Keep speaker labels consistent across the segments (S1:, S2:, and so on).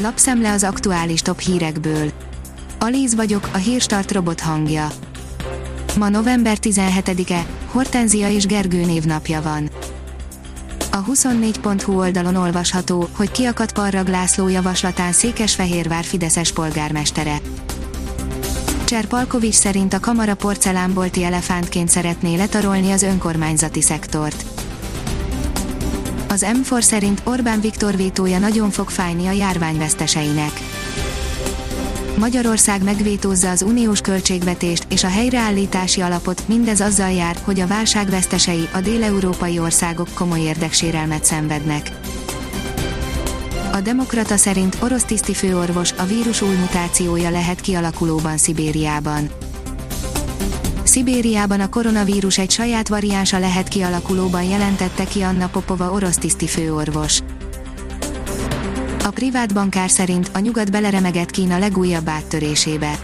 S1: Lapszemle az aktuális top hírekből. Alíz vagyok, a hírstart robot hangja. Ma november 17-e, Hortenzia és Gergő névnapja van. A 24.hu oldalon olvasható, hogy kiakadt Parrag László javaslatán Székesfehérvár Fideszes polgármestere. Cserpalkovics szerint a kamara porcelánbolti elefántként szeretné letarolni az önkormányzati szektort. Az M4 szerint Orbán Viktor vétója nagyon fog fájni a járvány veszteseinek. Magyarország megvétózza az uniós költségvetést és a helyreállítási alapot, mindez azzal jár, hogy a válság vesztesei, a déleurópai országok komoly érdeksérelmet szenvednek. A Demokrata szerint orosz tiszti főorvos a vírus új mutációja lehet kialakulóban Szibériában. Szibériában a koronavírus egy saját variánsa lehet kialakulóban jelentette ki Anna Popova orosz tiszti főorvos. A privát bankár szerint a nyugat beleremegett Kína legújabb áttörésébe.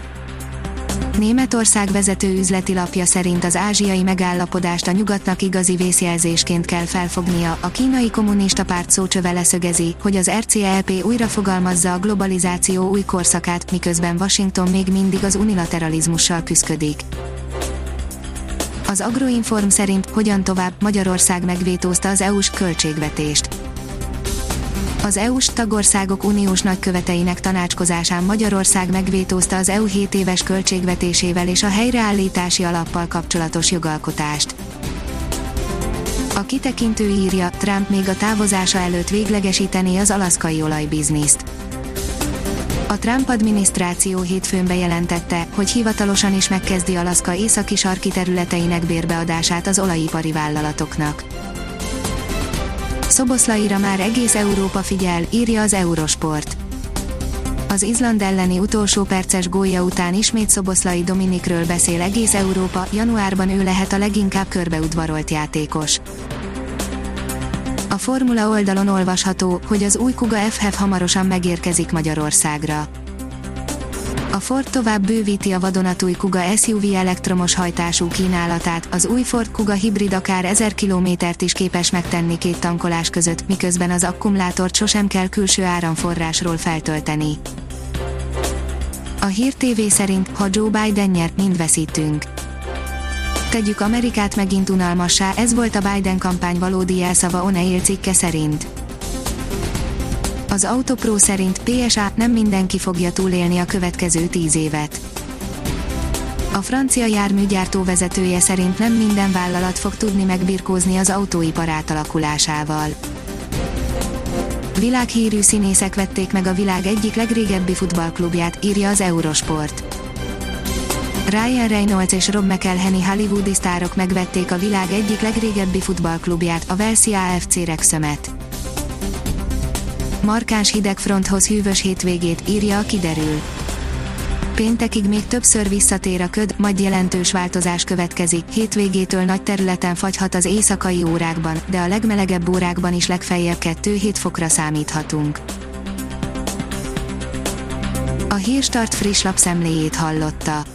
S1: Németország vezető üzleti lapja szerint az ázsiai megállapodást a nyugatnak igazi vészjelzésként kell felfognia. A kínai kommunista párt szócsöve leszögezi, hogy az RCEP újra fogalmazza a globalizáció új korszakát, miközben Washington még mindig az unilateralizmussal küzdik. Az Agroinform szerint hogyan tovább Magyarország megvétózta az EU-s költségvetést. Az EU-s tagországok uniós nagyköveteinek tanácskozásán Magyarország megvétózta az EU 7 éves költségvetésével és a helyreállítási alappal kapcsolatos jogalkotást. A kitekintő írja, Trump még a távozása előtt véglegesítené az alaszkai olajbizniszt. A Trump adminisztráció hétfőn bejelentette, hogy hivatalosan is megkezdi Alaszka északi sarki területeinek bérbeadását az olajipari vállalatoknak. Szoboszlaira már egész Európa figyel, írja az Eurosport. Az Izland elleni utolsó perces gólja után ismét Szoboszlai Dominikről beszél egész Európa, januárban ő lehet a leginkább körbeudvarolt játékos. A Formula oldalon olvasható, hogy az új Kuga FF hamarosan megérkezik Magyarországra. A Ford tovább bővíti a vadonatúj Kuga SUV elektromos hajtású kínálatát, az új Ford Kuga hibrid akár 1000 kilométert is képes megtenni két tankolás között, miközben az akkumulátort sosem kell külső áramforrásról feltölteni. A Hír TV szerint, ha Joe Biden nyert, mind veszítünk tegyük Amerikát megint unalmassá, ez volt a Biden kampány valódi jelszava Oneil cikke szerint. Az Autopro szerint PSA nem mindenki fogja túlélni a következő tíz évet. A francia járműgyártó vezetője szerint nem minden vállalat fog tudni megbirkózni az autóipar átalakulásával. Világhírű színészek vették meg a világ egyik legrégebbi futballklubját, írja az Eurosport. Ryan Reynolds és Rob McElhenney hollywoodi sztárok megvették a világ egyik legrégebbi futballklubját, a Velsea AFC Rexömet. Markáns hidegfronthoz hűvös hétvégét, írja a kiderül. Péntekig még többször visszatér a köd, majd jelentős változás következik, hétvégétől nagy területen fagyhat az éjszakai órákban, de a legmelegebb órákban is legfeljebb 2-7 fokra számíthatunk. A Hírstart friss lapszemléjét hallotta.